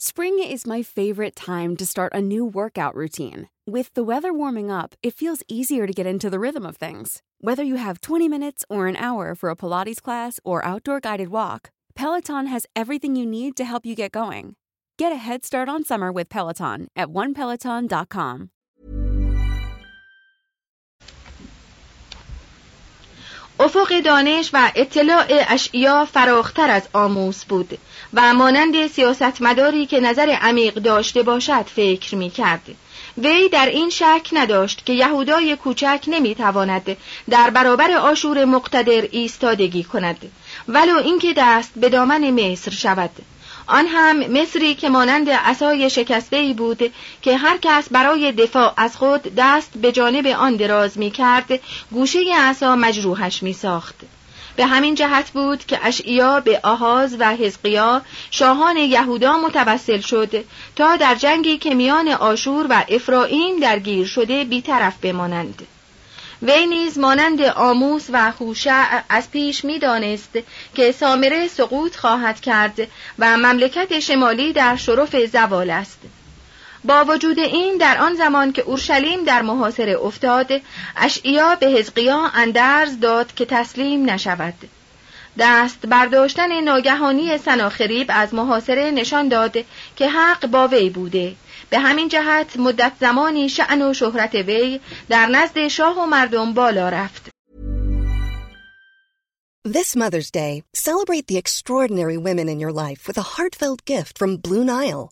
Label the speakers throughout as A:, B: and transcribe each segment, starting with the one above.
A: Spring is my favorite time to start a new workout routine. With the weather warming up, it feels easier to get into the rhythm of things. Whether you have 20 minutes or an hour for a Pilates class or outdoor guided walk, Peloton has everything you need to help you get going. Get a head start on summer with Peloton at onepeloton.com.
B: افق دانش و اطلاع اشعیا فراختر از آموس بود و مانند سیاستمداری که نظر عمیق داشته باشد فکر می کرد. وی در این شک نداشت که یهودای کوچک نمی تواند در برابر آشور مقتدر ایستادگی کند ولو اینکه دست به دامن مصر شود آن هم مصری که مانند عصای شکسته ای بود که هر کس برای دفاع از خود دست به جانب آن دراز می کرد گوشه عصا مجروحش می ساخت. به همین جهت بود که اشعیا به آهاز و حزقیا شاهان یهودا متوسل شد تا در جنگی که میان آشور و افرائیم درگیر شده بیطرف بمانند. وی نیز مانند آموس و خوشع از پیش می‌دانست که سامره سقوط خواهد کرد و مملکت شمالی در شرف زوال است. با وجود این در آن زمان که اورشلیم در محاصره افتاد اشعیا به حزقیا اندرز داد که تسلیم نشود. دست برداشتن ناگهانی سناخریب از محاصره نشان داد که حق با وی بوده. به همین جهت مدت زمانی شعن و شهرت وی در نزد شاه و مردم بالا رفت.
C: This Mother's Day, celebrate the extraordinary women in your life with a heartfelt gift from Blue Nile.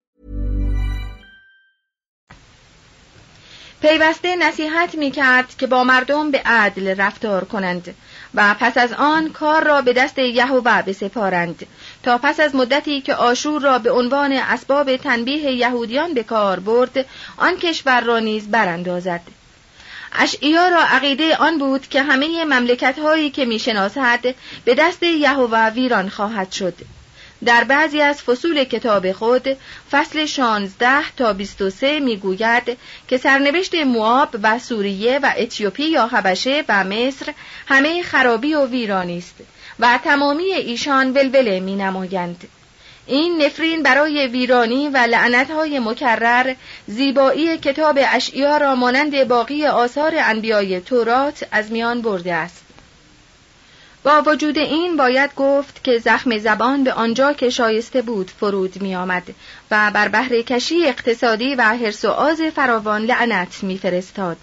B: پیوسته نصیحت می کرد که با مردم به عدل رفتار کنند و پس از آن کار را به دست یهوه بسپارند. تا پس از مدتی که آشور را به عنوان اسباب تنبیه یهودیان به کار برد آن کشور را نیز براندازد. اشعیا را عقیده آن بود که همه مملکت هایی که می‌شناسد به دست یهوه ویران خواهد شد. در بعضی از فصول کتاب خود فصل 16 تا 23 می‌گوید که سرنوشت مواب و سوریه و اتیوپی یا حبشه و مصر همه خرابی و ویرانی است و تمامی ایشان ولوله می نمایند. این نفرین برای ویرانی و لعنتهای مکرر زیبایی کتاب اشعیا را مانند باقی آثار انبیای تورات از میان برده است. با وجود این باید گفت که زخم زبان به آنجا که شایسته بود فرود می آمد و بر بهره کشی اقتصادی و حرس و آز فراوان لعنت می فرستاد.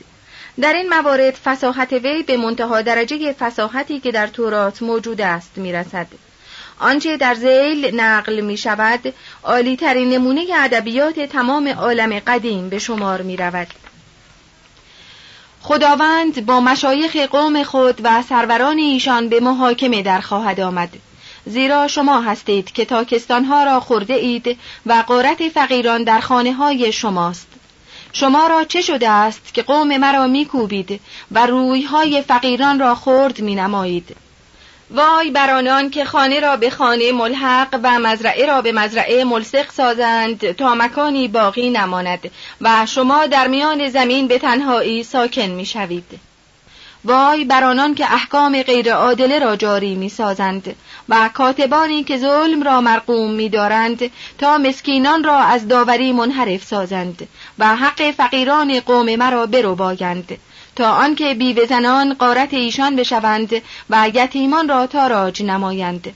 B: در این موارد فساحت وی به منتها درجه فساحتی که در تورات موجود است می رسد. آنچه در زیل نقل می شود عالی ترین نمونه ادبیات تمام عالم قدیم به شمار می رود. خداوند با مشایخ قوم خود و سروران ایشان به محاکمه در خواهد آمد. زیرا شما هستید که تاکستانها را خورده اید و قارت فقیران در خانه های شماست. شما را چه شده است که قوم مرا میکوبید و رویهای فقیران را خرد می نمایید وای بر آنان که خانه را به خانه ملحق و مزرعه را به مزرعه ملصق سازند تا مکانی باقی نماند و شما در میان زمین به تنهایی ساکن می شوید. وای بر آنان که احکام غیر عادله را جاری می سازند و کاتبانی که ظلم را مرقوم می دارند تا مسکینان را از داوری منحرف سازند و حق فقیران قوم مرا برو باگند تا آنکه بیوه زنان قارت ایشان بشوند و یتیمان را تاراج نمایند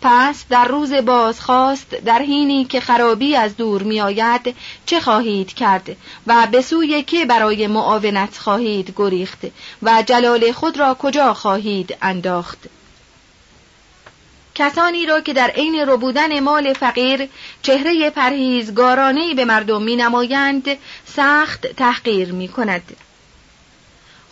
B: پس در روز بازخواست در حینی که خرابی از دور میآید چه خواهید کرد و به سوی که برای معاونت خواهید گریخت و جلال خود را کجا خواهید انداخت کسانی را که در عین ربودن مال فقیر چهره پرهیزگارانه به مردم می نمایند سخت تحقیر می کند.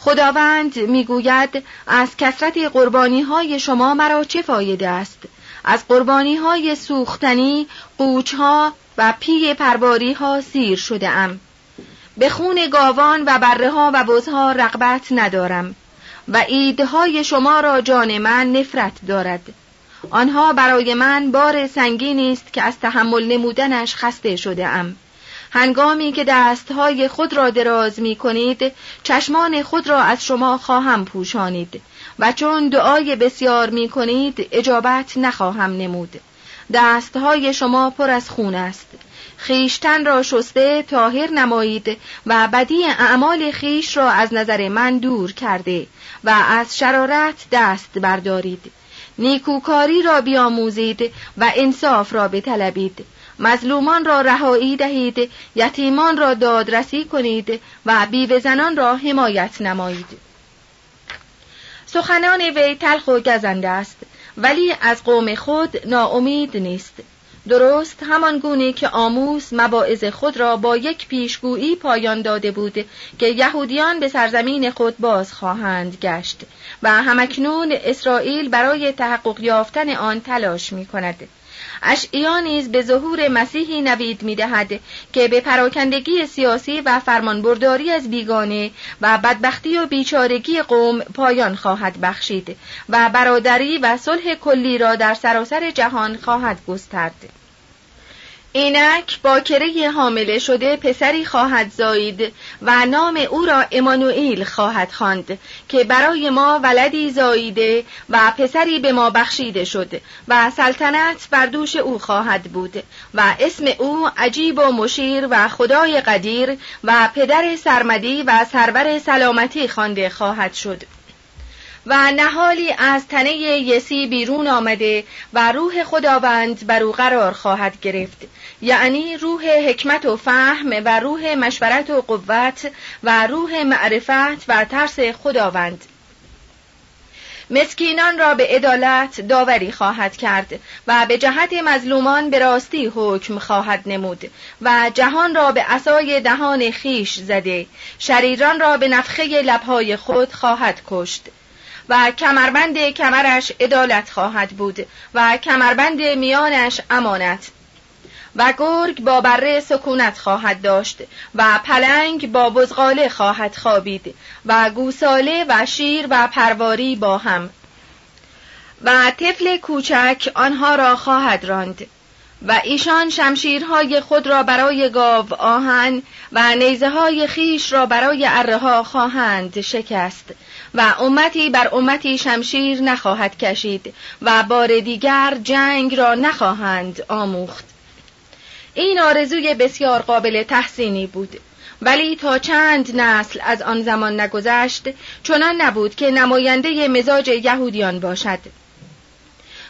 B: خداوند می‌گوید از کسرت قربانی های شما مرا چه فایده است؟ از قربانی های سوختنی قوچ ها و پی پرباری ها سیر شده ام به خون گاوان و بره ها و بزها رغبت ندارم و ایدهای شما را جان من نفرت دارد. آنها برای من بار سنگینی است که از تحمل نمودنش خسته شده ام هنگامی که دستهای خود را دراز می کنید چشمان خود را از شما خواهم پوشانید و چون دعای بسیار می کنید اجابت نخواهم نمود. دستهای شما پر از خون است. خیشتن را شسته تاهر نمایید و بدی اعمال خیش را از نظر من دور کرده و از شرارت دست بردارید. نیکوکاری را بیاموزید و انصاف را بطلبید. مظلومان را رهایی دهید یتیمان را دادرسی کنید و بیوه زنان را حمایت نمایید سخنان وی تلخ و گزنده است ولی از قوم خود ناامید نیست درست همان گونه که آموس مباعظ خود را با یک پیشگویی پایان داده بود که یهودیان به سرزمین خود باز خواهند گشت و همکنون اسرائیل برای تحقق یافتن آن تلاش می کند. اشعیا نیز به ظهور مسیحی نوید می‌دهد که به پراکندگی سیاسی و فرمانبرداری از بیگانه و بدبختی و بیچارگی قوم پایان خواهد بخشید و برادری و صلح کلی را در سراسر جهان خواهد گسترد. اینک باکره حامله شده پسری خواهد زایید و نام او را امانوئیل خواهد خواند که برای ما ولدی زاییده و پسری به ما بخشیده شد و سلطنت بر دوش او خواهد بود و اسم او عجیب و مشیر و خدای قدیر و پدر سرمدی و سرور سلامتی خوانده خواهد شد. و نهالی از تنه یسی بیرون آمده و روح خداوند بر او قرار خواهد گرفت. یعنی روح حکمت و فهم و روح مشورت و قوت و روح معرفت و ترس خداوند. مسکینان را به عدالت داوری خواهد کرد و به جهت مظلومان به راستی حکم خواهد نمود و جهان را به عصای دهان خیش زده. شریران را به نفخه لبهای خود خواهد کشت. و کمربند کمرش عدالت خواهد بود و کمربند میانش امانت. و گرگ با بره سکونت خواهد داشت و پلنگ با بزغاله خواهد خوابید و گوساله و شیر و پرواری با هم. و طفل کوچک آنها را خواهد راند و ایشان شمشیرهای خود را برای گاو آهن و نیزه های خیش را برای اره خواهند شکست. و امتی بر امتی شمشیر نخواهد کشید و بار دیگر جنگ را نخواهند آموخت. این آرزوی بسیار قابل تحسینی بود. ولی تا چند نسل از آن زمان نگذشت چنان نبود که نماینده مزاج یهودیان باشد.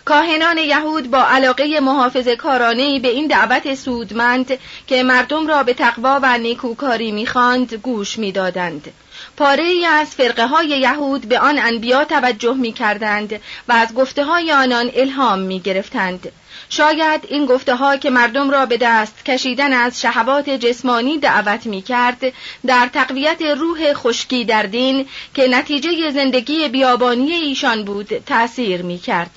B: کاهنان یهود با علاقه محافظ کارانه به این دعوت سودمند که مردم را به تقوا و نیکوکاری می‌خواند گوش می‌دادند. پاره ای از فرقه های یهود به آن انبیا توجه می کردند و از گفته های آنان الهام می گرفتند. شاید این گفته ها که مردم را به دست کشیدن از شهوات جسمانی دعوت می کرد در تقویت روح خشکی در دین که نتیجه زندگی بیابانی ایشان بود تأثیر می کرد.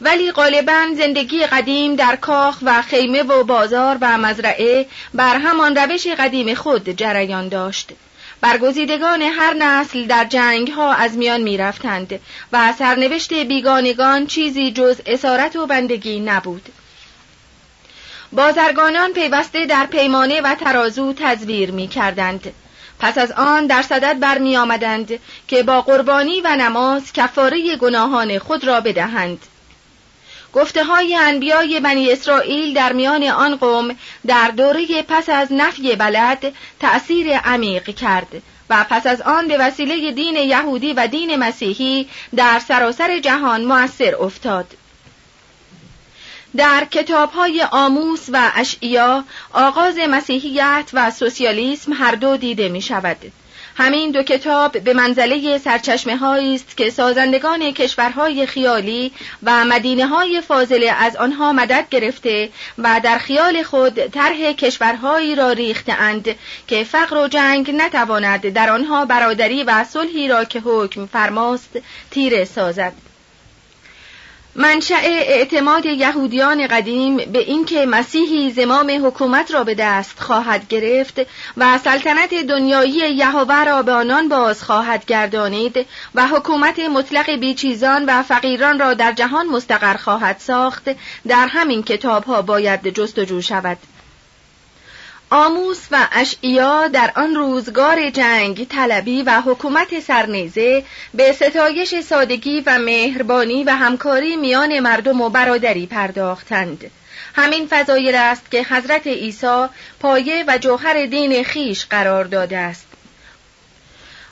B: ولی غالبا زندگی قدیم در کاخ و خیمه و بازار و مزرعه بر همان روش قدیم خود جریان داشت. برگزیدگان هر نسل در جنگ ها از میان می رفتند و سرنوشت بیگانگان چیزی جز اسارت و بندگی نبود. بازرگانان پیوسته در پیمانه و ترازو تزویر می کردند. پس از آن در صدد برمی آمدند که با قربانی و نماز کفاره گناهان خود را بدهند. گفته های انبیای بنی اسرائیل در میان آن قوم در دوره پس از نفی بلد تأثیر عمیق کرد و پس از آن به وسیله دین یهودی و دین مسیحی در سراسر جهان مؤثر افتاد. در کتاب های آموس و اشعیا آغاز مسیحیت و سوسیالیسم هر دو دیده می شود. همین دو کتاب به منزله سرچشمه است که سازندگان کشورهای خیالی و مدینه های فاضله از آنها مدد گرفته و در خیال خود طرح کشورهایی را ریختهاند که فقر و جنگ نتواند در آنها برادری و صلحی را که حکم فرماست تیره سازد. منشأ اعتماد یهودیان قدیم به اینکه مسیحی زمام حکومت را به دست خواهد گرفت و سلطنت دنیایی یهوه را به آنان باز خواهد گردانید و حکومت مطلق بیچیزان و فقیران را در جهان مستقر خواهد ساخت در همین کتاب ها باید جستجو شود. آموس و اشعیا در آن روزگار جنگ طلبی و حکومت سرنیزه به ستایش سادگی و مهربانی و همکاری میان مردم و برادری پرداختند. همین فضایل است که حضرت عیسی پایه و جوهر دین خیش قرار داده است.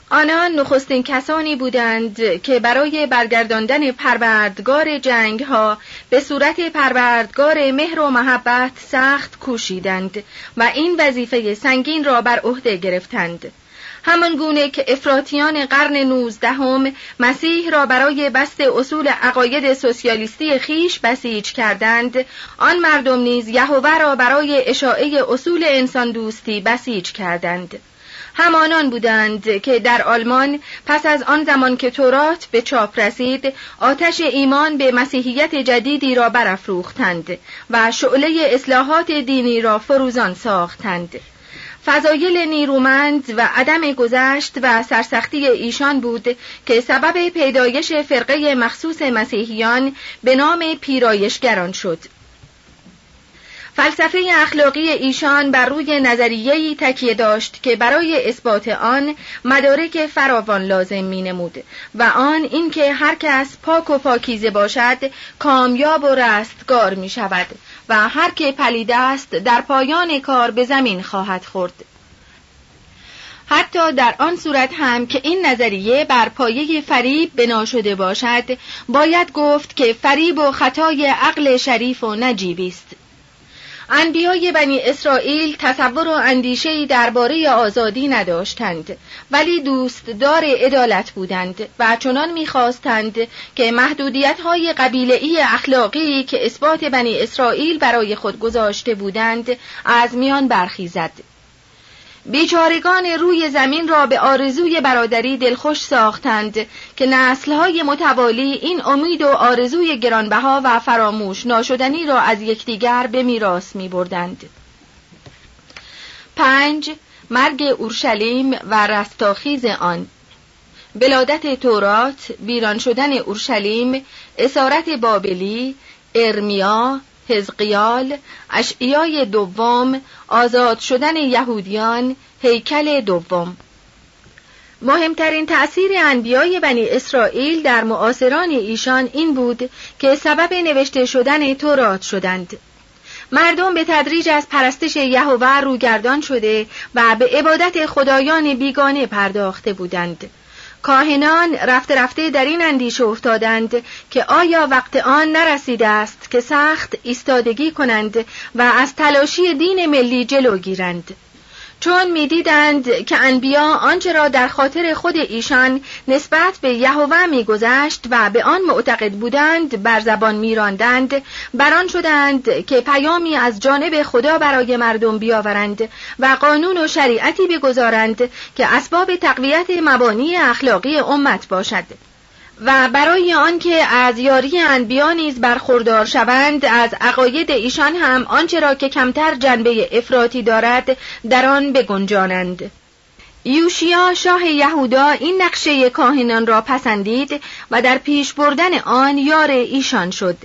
B: آنان نخستین کسانی بودند که برای برگرداندن پروردگار جنگ ها به صورت پروردگار مهر و محبت سخت کوشیدند و این وظیفه سنگین را بر عهده گرفتند. همان گونه که افراطیان قرن نوزدهم مسیح را برای بست اصول عقاید سوسیالیستی خیش بسیج کردند آن مردم نیز یهوه را برای اشاعه اصول انسان دوستی بسیج کردند همانان بودند که در آلمان پس از آن زمان که تورات به چاپ رسید آتش ایمان به مسیحیت جدیدی را برافروختند و شعله اصلاحات دینی را فروزان ساختند. فضایل نیرومند و عدم گذشت و سرسختی ایشان بود که سبب پیدایش فرقه مخصوص مسیحیان به نام پیرایشگران شد. فلسفه اخلاقی ایشان بر روی نظریه‌ای تکیه داشت که برای اثبات آن مدارک فراوان لازم می نمود و آن اینکه هر کس پاک و پاکیزه باشد کامیاب و رستگار می شود و هر که پلید است در پایان کار به زمین خواهد خورد. حتی در آن صورت هم که این نظریه بر پایه فریب بنا شده باشد باید گفت که فریب و خطای عقل شریف و نجیبی است. انبیای بنی اسرائیل تصور و اندیشهای درباره آزادی نداشتند ولی دوستدار عدالت بودند و چنان می‌خواستند که محدودیت های اخلاقی که اثبات بنی اسرائیل برای خود گذاشته بودند از میان برخیزد. بیچارگان روی زمین را به آرزوی برادری دلخوش ساختند که نسلهای متوالی این امید و آرزوی گرانبها و فراموش ناشدنی را از یکدیگر به میراث می بردند. پنج مرگ اورشلیم و رستاخیز آن بلادت تورات، ویران شدن اورشلیم، اسارت بابلی، ارمیا، حزقیال، اشعیای دوم، آزاد شدن یهودیان، هیکل دوم مهمترین تأثیر انبیای بنی اسرائیل در معاصران ایشان این بود که سبب نوشته شدن تورات شدند. مردم به تدریج از پرستش یهوه روگردان شده و به عبادت خدایان بیگانه پرداخته بودند. کاهنان رفته رفته در این اندیشه افتادند که آیا وقت آن نرسیده است که سخت ایستادگی کنند و از تلاشی دین ملی جلو گیرند. چون می‌دیدند که انبیا آنچه را در خاطر خود ایشان نسبت به یهوه میگذشت و به آن معتقد بودند بر زبان میراندند بران شدند که پیامی از جانب خدا برای مردم بیاورند و قانون و شریعتی بگذارند که اسباب تقویت مبانی اخلاقی امت باشد. و برای آنکه از یاری انبیا نیز برخوردار شوند از عقاید ایشان هم آنچه را که کمتر جنبه افراطی دارد در آن بگنجانند. یوشیا شاه یهودا این نقشه کاهنان را پسندید و در پیش بردن آن یار ایشان شد.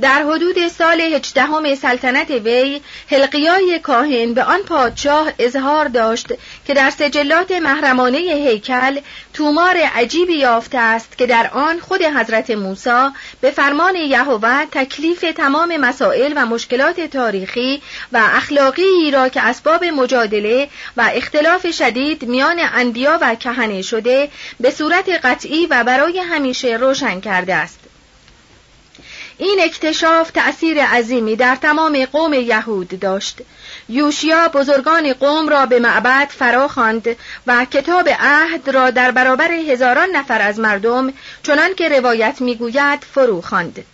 B: در حدود سال هجدهم سلطنت وی حلقیای کاهن به آن پادشاه اظهار داشت که در سجلات محرمانه هیکل تومار عجیبی یافته است که در آن خود حضرت موسی به فرمان یهوه تکلیف تمام مسائل و مشکلات تاریخی و اخلاقی را که اسباب مجادله و اختلاف شدید میان انبیا و کهنه شده به صورت قطعی و برای همیشه روشن کرده است. این اکتشاف تأثیر عظیمی در تمام قوم یهود داشت. یوشیا بزرگان قوم را به معبد فرا خواند و کتاب عهد را در برابر هزاران نفر از مردم چنان که روایت می‌گوید فرو خواند.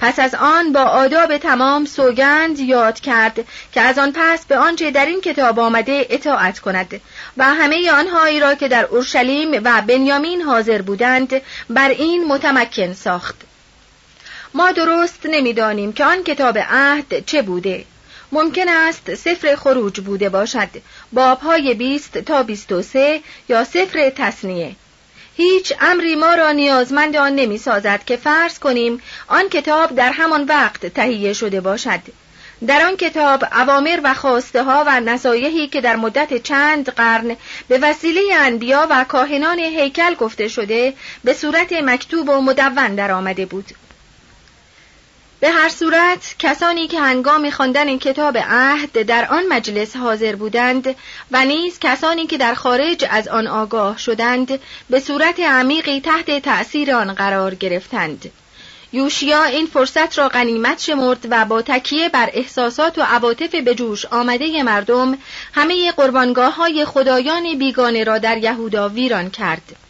B: پس از آن با آداب تمام سوگند یاد کرد که از آن پس به آنچه در این کتاب آمده اطاعت کند و همه آنهایی را که در اورشلیم و بنیامین حاضر بودند بر این متمکن ساخت. ما درست نمی‌دانیم که آن کتاب عهد چه بوده. ممکن است سفر خروج بوده باشد. بابهای بیست تا بیست و سه یا سفر تصنیه. هیچ امری ما را نیازمند آن نمی سازد که فرض کنیم آن کتاب در همان وقت تهیه شده باشد. در آن کتاب اوامر و خواسته ها و نصایحی که در مدت چند قرن به وسیله انبیا و کاهنان هیکل گفته شده به صورت مکتوب و مدون در آمده بود. به هر صورت کسانی که هنگام خواندن کتاب عهد در آن مجلس حاضر بودند و نیز کسانی که در خارج از آن آگاه شدند به صورت عمیقی تحت تأثیر آن قرار گرفتند. یوشیا این فرصت را غنیمت شمرد و با تکیه بر احساسات و عواطف به جوش آمده مردم همه قربانگاه های خدایان بیگانه را در یهودا ویران کرد.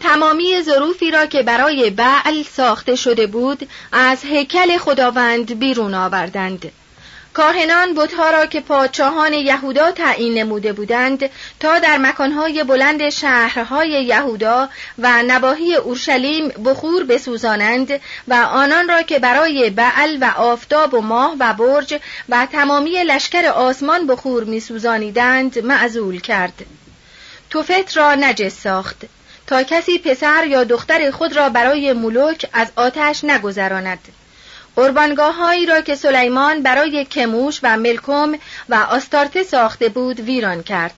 B: تمامی ظروفی را که برای بعل ساخته شده بود از هیکل خداوند بیرون آوردند. کاهنان بتها را که پادشاهان یهودا تعیین نموده بودند تا در مکانهای بلند شهرهای یهودا و نواحی اورشلیم بخور بسوزانند و آنان را که برای بعل و آفتاب و ماه و برج و تمامی لشکر آسمان بخور میسوزانیدند معزول کرد. توفت را نجس ساخت. تا کسی پسر یا دختر خود را برای ملوک از آتش نگذراند. قربانگاه هایی را که سلیمان برای کموش و ملکم و آستارته ساخته بود ویران کرد.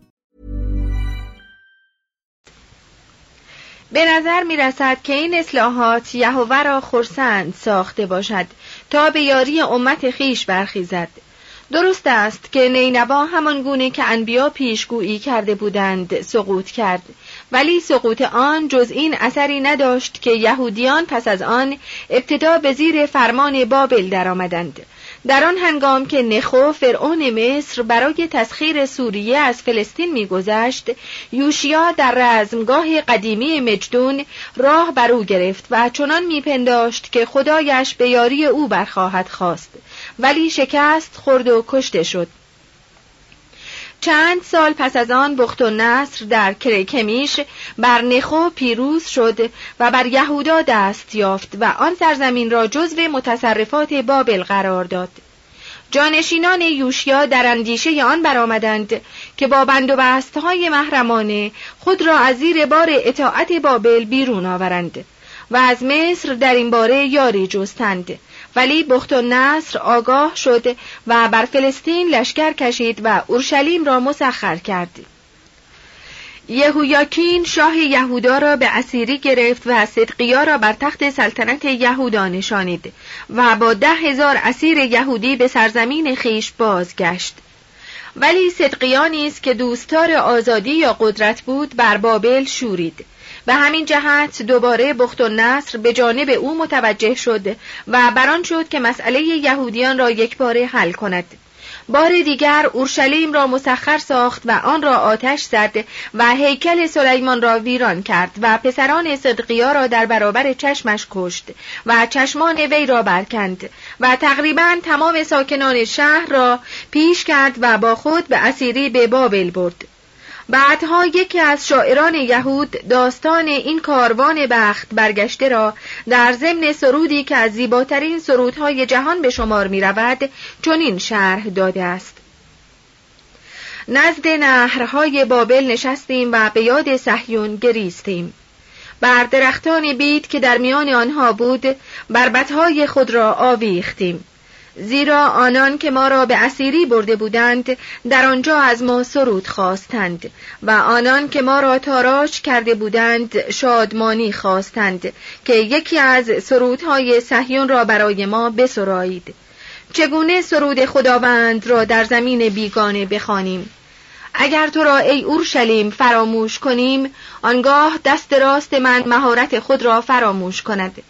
B: به نظر می رسد که این اصلاحات یهوه را خرسند ساخته باشد تا به یاری امت خیش برخیزد. درست است که نینوا همان گونه که انبیا پیشگویی کرده بودند سقوط کرد ولی سقوط آن جز این اثری نداشت که یهودیان پس از آن ابتدا به زیر فرمان بابل درآمدند. در آن هنگام که نخو فرعون مصر برای تسخیر سوریه از فلسطین میگذشت یوشیا در رزمگاه قدیمی مجدون راه بر او گرفت و چنان میپنداشت که خدایش به یاری او برخواهد خواست. ولی شکست خورد و کشته شد. چند سال پس از آن بخت و نصر در کرکمیش بر نخو پیروز شد و بر یهودا دست یافت و آن سرزمین را جزو متصرفات بابل قرار داد. جانشینان یوشیا در اندیشه آن برآمدند که با بند و بستهای محرمانه خود را از زیر بار اطاعت بابل بیرون آورند و از مصر در این باره یاری جستند. ولی بخت و نصر آگاه شد و بر فلسطین لشکر کشید و اورشلیم را مسخر کرد. یهویاکین شاه یهودا را به اسیری گرفت و صدقیا را بر تخت سلطنت یهودا نشانید و با ده هزار اسیر یهودی به سرزمین خیش بازگشت. ولی صدقیا نیز که دوستار آزادی یا قدرت بود بر بابل شورید. به همین جهت دوباره بخت و نصر به جانب او متوجه شد و بران شد که مسئله یهودیان را یک باره حل کند. بار دیگر اورشلیم را مسخر ساخت و آن را آتش زد و هیکل سلیمان را ویران کرد و پسران صدقیا را در برابر چشمش کشت و چشمان وی را برکند و تقریبا تمام ساکنان شهر را پیش کرد و با خود به اسیری به بابل برد. بعدها یکی از شاعران یهود داستان این کاروان بخت برگشته را در ضمن سرودی که از زیباترین سرودهای جهان به شمار می رود چنین شرح داده است. نزد نهرهای بابل نشستیم و به یاد صهیون گریستیم. بر درختان بید که در میان آنها بود بربتهای خود را آویختیم. زیرا آنان که ما را به اسیری برده بودند در آنجا از ما سرود خواستند و آنان که ما را تاراج کرده بودند شادمانی خواستند که یکی از سرودهای صهیون را برای ما بسرایید. چگونه سرود خداوند را در زمین بیگانه بخوانیم؟ اگر تو را ای اورشلیم فراموش کنیم آنگاه دست راست من مهارت خود را فراموش کند.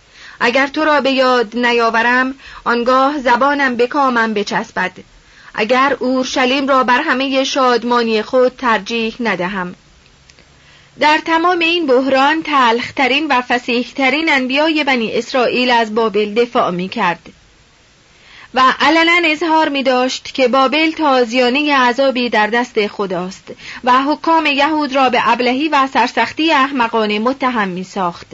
B: اگر تو را به یاد نیاورم آنگاه زبانم به کامم بچسبد. اگر اورشلیم را بر همه شادمانی خود ترجیح ندهم. در تمام این بحران تلخترین و فسیحترین انبیای بنی اسرائیل از بابل دفاع می کرد و علنا اظهار می داشت که بابل تازیانه عذابی در دست خداست و حکام یهود را به ابلهی و سرسختی احمقانه متهم می ساخت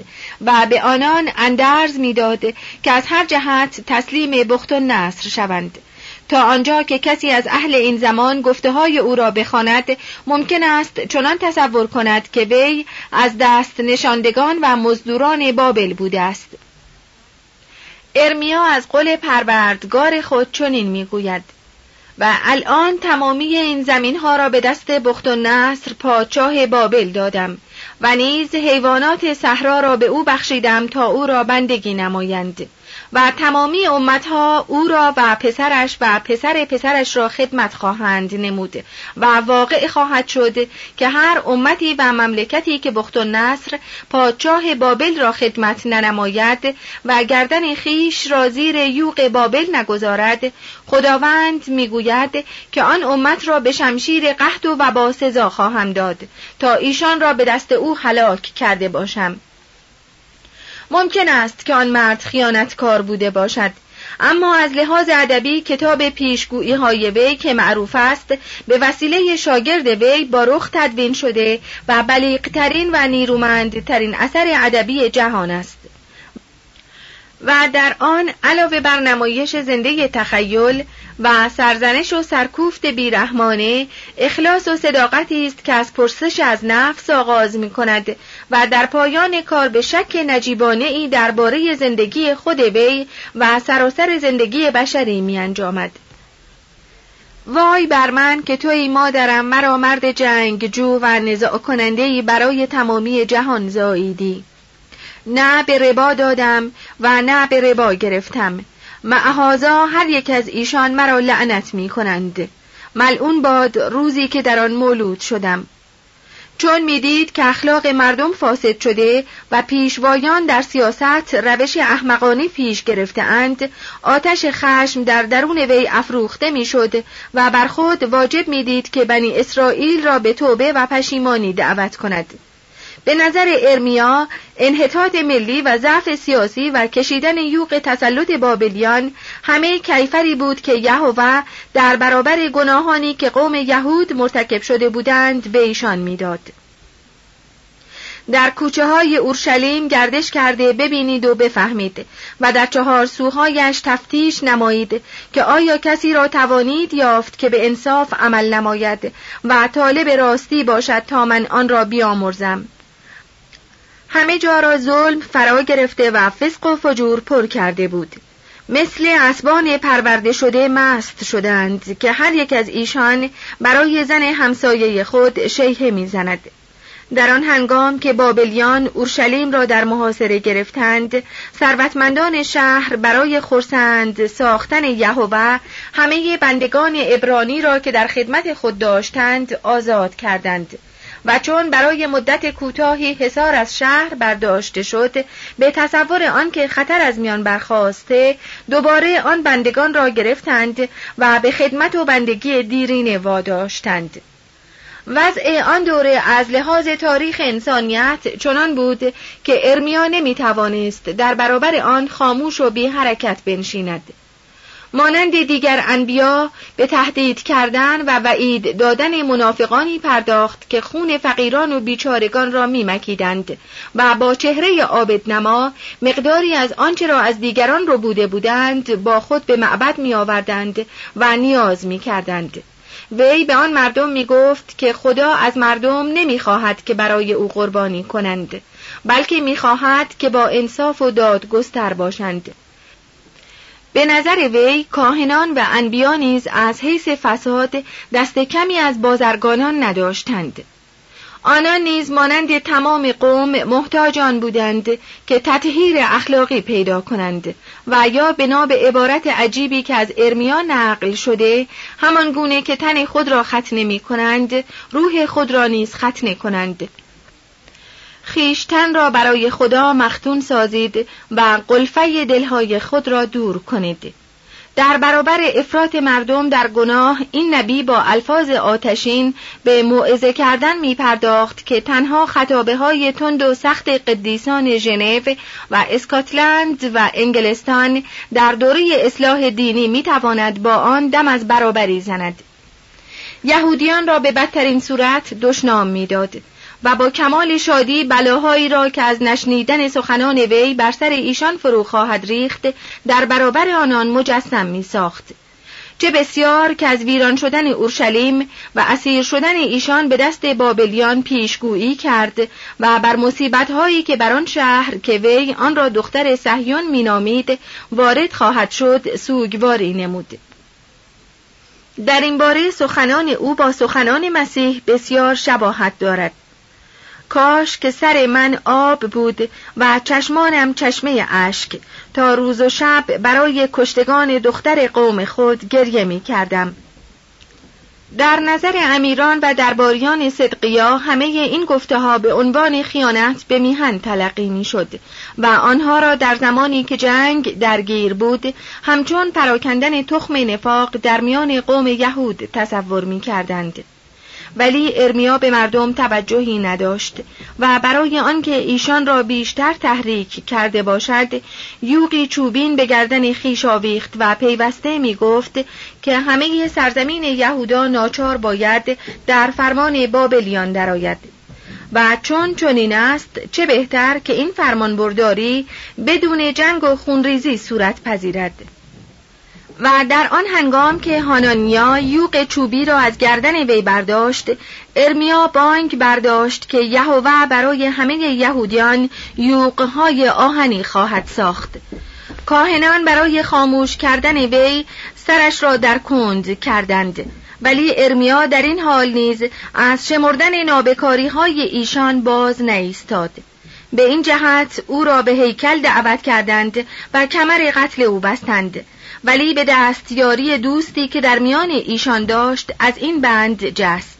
B: و به آنان اندرز می داد که از هر جهت تسلیم بخت و نصر شوند. تا آنجا که کسی از اهل این زمان گفته های او را بخواند ممکن است چنان تصور کند که وی از دست نشاندگان و مزدوران بابل بوده است. ارمیا از قول پروردگار خود چنین می‌گوید و الان تمامی این زمین ها را به دست بخت و نصر پادشاه بابل دادم و نیز حیوانات صحرا را به او بخشیدم تا او را بندگی نمایند. و تمامی امتها او را و پسرش و پسر پسرش را خدمت خواهند نمود و واقع خواهد شد که هر امتی و مملکتی که بخت و نصر پادشاه بابل را خدمت ننماید و گردن خیش را زیر یوق بابل نگذارد خداوند می‌گوید که آن امت را به شمشیر قحط و وبا سزا خواهم داد تا ایشان را به دست او هلاک کرده باشم. ممکن است که آن مرد خیانتکار بوده باشد. اما از لحاظ ادبی کتاب پیشگویی های وی که معروف است به وسیله شاگرد وی با رخ تدوین شده و بلیغترین و نیرومندترین اثر ادبی جهان است. و در آن علاوه بر نمایش زنده تخیل و سرزنش و سرکوفت بیرحمانه اخلاص و صداقتی است که از پرسش از نفس آغاز می کند و در پایان کار به شک نجیبانه ای درباره زندگی خود وی و سراسر زندگی بشری می انجامد. وای بر من که توی مادرم مرا مرد جنگ جو و نزاع کننده برای تمامی جهان زاییدی نه به ربا دادم و نه به ربا گرفتم. معهازا هر یک از ایشان مرا لعنت می کنند ملعون باد روزی که در آن مولود شدم. چون می‌دید که اخلاق مردم فاسد شده و پیشوایان در سیاست روش احمقانه پیش گرفتهاند آتش خشم در درون وی افروخته می‌شد و بر خود واجب می‌دید که بنی اسرائیل را به توبه و پشیمانی دعوت کند. به نظر ارمیا انحطاط ملی و ضعف سیاسی و کشیدن یوق تسلط بابلیان همه کیفری بود که یهوه در برابر گناهانی که قوم یهود مرتکب شده بودند به ایشان می‌داد. در کوچه های اورشلیم گردش کرده ببینید و بفهمید و در چهار سوهایش تفتیش نمایید که آیا کسی را توانید یافت که به انصاف عمل نماید و طالب راستی باشد تا من آن را بیامرزم همه جا را ظلم فرا گرفته و فسق و فجور پر کرده بود. مثل اسبان پرورده شده مست شدند که هر یک از ایشان برای زن همسایه خود شیهه می‌زند. در آن هنگام که بابلیان اورشلیم را در محاصره گرفتند ثروتمندان شهر برای خورسند ساختن یهوه همه بندگان ابرانی را که در خدمت خود داشتند آزاد کردند. و چون برای مدت کوتاهی حصار از شهر برداشته شد به تصور آنکه خطر از میان برخواسته دوباره آن بندگان را گرفتند و به خدمت و بندگی دیرینه واداشتند. وضع آن دوره از لحاظ تاریخ انسانیت چنان بود که ارمیا نمی توانست در برابر آن خاموش و بی حرکت بنشیند. مانند دیگر انبیا به تهدید کردن و وعید دادن منافقانی پرداخت که خون فقیران و بیچارگان را میمکیدند و با چهره عابد نما مقداری از آنچه را از دیگران رو بوده بودند با خود به معبد می آوردند و نیاز می کردند. وی به آن مردم می گفت که خدا از مردم نمی خواهد که برای او قربانی کنند بلکه می خواهد که با انصاف و دادگستر باشند به نظر وی کاهنان و انبیا نیز از حیث فساد دست کمی از بازرگانان نداشتند. آنان نیز مانند تمام قوم محتاجان بودند که تطهیر اخلاقی پیدا کنند و یا بنا به عبارت عجیبی که از ارمیا نقل شده همان گونه که تن خود را ختنه می کنند روح خود را نیز ختنه کنند. خیشتن را برای خدا مختون سازید و قلفه دلهای خود را دور کنید. در برابر افراط مردم در گناه این نبی با الفاظ آتشین به موعظه کردن می پرداخت که تنها خطابه های تند و سخت قدیسان ژنو و اسکاتلند و انگلستان در دوره اصلاح دینی می تواند با آن دم از برابری زند. یهودیان را به بدترین صورت دشنام می‌داد. و با کمال شادی بلاهایی را که از نشنیدن سخنان وی بر سر ایشان فرو خواهد ریخت در برابر آنان مجسم می ساخت. چه بسیار که از ویران شدن اورشلیم و اسیر شدن ایشان به دست بابلیان پیشگویی کرد و بر مصیبت هایی که بر آن شهر که وی آن را دختر صهیون مینامید وارد خواهد شد سوگواری نمود در این باره سخنان او با سخنان مسیح بسیار شباهت دارد کاش که سر من آب بود و چشمانم چشمه اشک تا روز و شب برای کشتگان دختر قوم خود گریه می کردم. در نظر امیران و درباریان صدقیا همه این گفته ها به عنوان خیانت به میهن تلقی می شد و آنها را در زمانی که جنگ درگیر بود همچون پراکندن تخم نفاق در میان قوم یهود تصور می کردند. ولی ارمیا به مردم توجهی نداشت و برای آنکه ایشان را بیشتر تحریک کرده باشد یوقی چوبین به گردن خیش آویخت و پیوسته می گفت که همه سرزمین یهودا ناچار باید در فرمان بابلیان درآید. و چون چنین است چه بهتر که این فرمان برداری بدون جنگ و خونریزی صورت پذیرد. و در آن هنگام که هانانیا یوق چوبی را از گردن وی برداشت ارمیا بانک برداشت که یهوه برای همه یهودیان یوقهای آهنی خواهد ساخت. کاهنان برای خاموش کردن وی سرش را در کند کردند. ولی ارمیا در این حال نیز از شمردن نابکاری های ایشان باز نیستاد. به این جهت او را به هیکل دعوت کردند و کمر قتل او بستند. ولی به دستیاری دوستی که در میان ایشان داشت از این بند جست.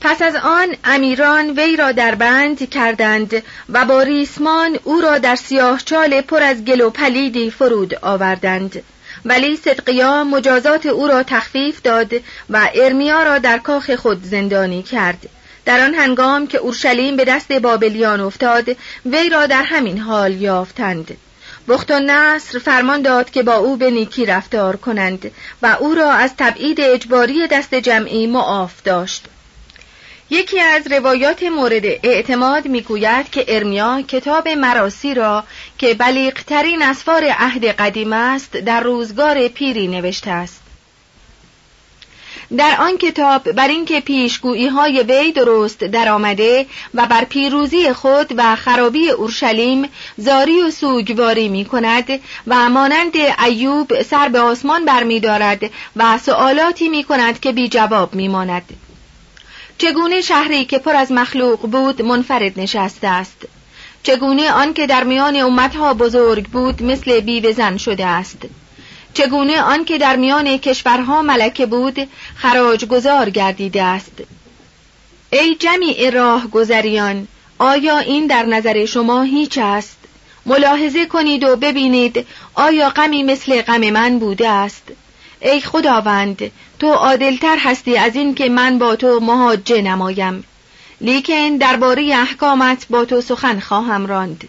B: پس از آن امیران وی را در بند کردند و با ریسمان او را در سیاه چال پر از گل و پلیدی فرود آوردند. ولی صدقیا مجازات او را تخفیف داد و ارمیا را در کاخ خود زندانی کرد. در آن هنگام که اورشلیم به دست بابلیان افتاد وی را در همین حال یافتند. بخت و نصر فرمان داد که با او به نیکی رفتار کنند و او را از تبعید اجباری دست جمعی معاف داشت. یکی از روایات مورد اعتماد می‌گوید که ارمیا کتاب مراسی را که بلیغترین اسفار عهد قدیم است در روزگار پیری نوشته است. در آن کتاب بر اینکه پیشگویی های وی درست درآمده و بر پیروزی خود و خرابی اورشلیم زاری و سوگواری می کند و مانند ایوب سر به آسمان برمیدارد و سوالاتی می کند که بی جواب می ماند. چگونه شهری که پر از مخلوق بود منفرد نشسته است چگونه آن که در میان امتها بزرگ بود مثل بیوه شده است چگونه آن که در میان کشورها ملکه بود خراج گذار گردیده است. ای جمیع راه گذریان آیا این در نظر شما هیچ است؟ ملاحظه کنید و ببینید آیا غمی مثل غم من بوده است؟ ای خداوند تو عادلتر هستی از این که من با تو مهاجه نمایم. لیکن درباره احکامت با تو سخن خواهم راند.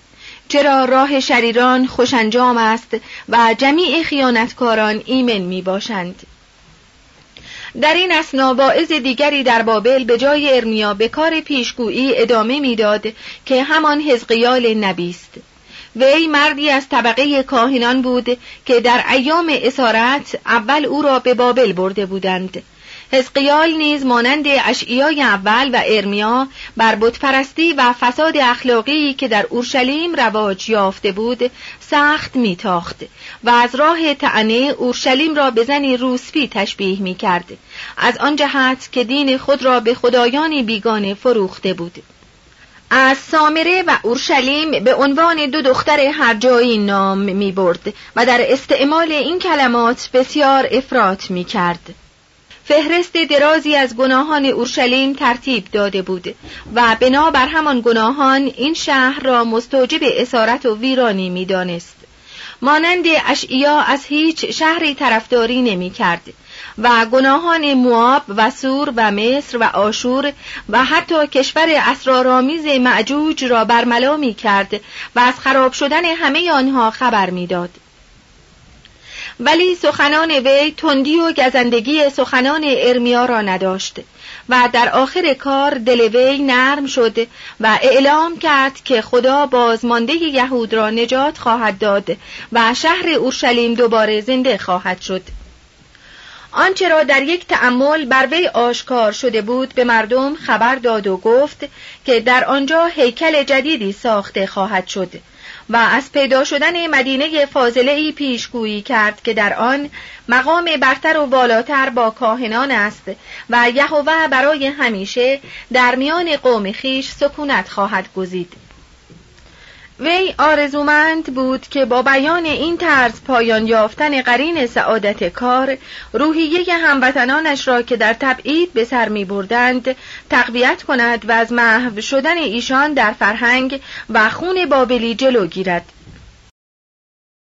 B: چرا راه شریران خوش انجام است و جمیع خیانتکاران ایمن می باشند. در این اسنا واعظ دیگری در بابل به جای ارمیا به کار پیشگویی ادامه می‌داد که همان حزقیال نبی است. وی مردی از طبقه کاهنان بود که در ایام اسارت اول او را به بابل برده بودند. حزقیال نیز مانند اشعیای اول و ارمیا بر بتپرستی و فساد اخلاقی که در اورشلیم رواج یافته بود سخت میتاخت و از راه تعنه اورشلیم را به زنی روسپی تشبیه می‌کرد از آن جهت که دین خود را به خدایانی بیگانه فروخته بود از سامره و اورشلیم به عنوان دو دختر هر جایی نام می برد و در استعمال این کلمات بسیار افراط می کرد. فهرست درازی از گناهان اورشلیم ترتیب داده بود و بنا بر همان گناهان این شهر را مستوجب اسارت و ویرانی می‌دانست مانند اشعیا از هیچ شهری طرفداری نمی کرد و گناهان مواب و سور و مصر و آشور و حتی کشور اسرارآمیز معجوج را برملا می کرد و از خراب شدن همه آنها خبر می‌داد. ولی سخنان وی تندی و گزندگی سخنان ارمیا را نداشت و در آخر کار دل وی نرم شد و اعلام کرد که خدا بازمانده یهود را نجات خواهد داد و شهر اورشلیم دوباره زنده خواهد شد. آنچه را در یک تأمل بر وی آشکار شده بود به مردم خبر داد و گفت که در آنجا هیکل جدیدی ساخته خواهد شد. و از پیدا شدن مدینه فاضله ای پیشگویی کرد که در آن مقام برتر و بالاتر با کاهنان است و یهوه برای همیشه در میان قوم خیش سکونت خواهد گزید. وی آرزومند بود که با بیان این طرز پایان یافتن قرین سعادت کار روحیه هموطنانش را که در تبعید به سر می بردند تقویت کند و از محو شدن ایشان در فرهنگ و خون بابلی جلو گیرد.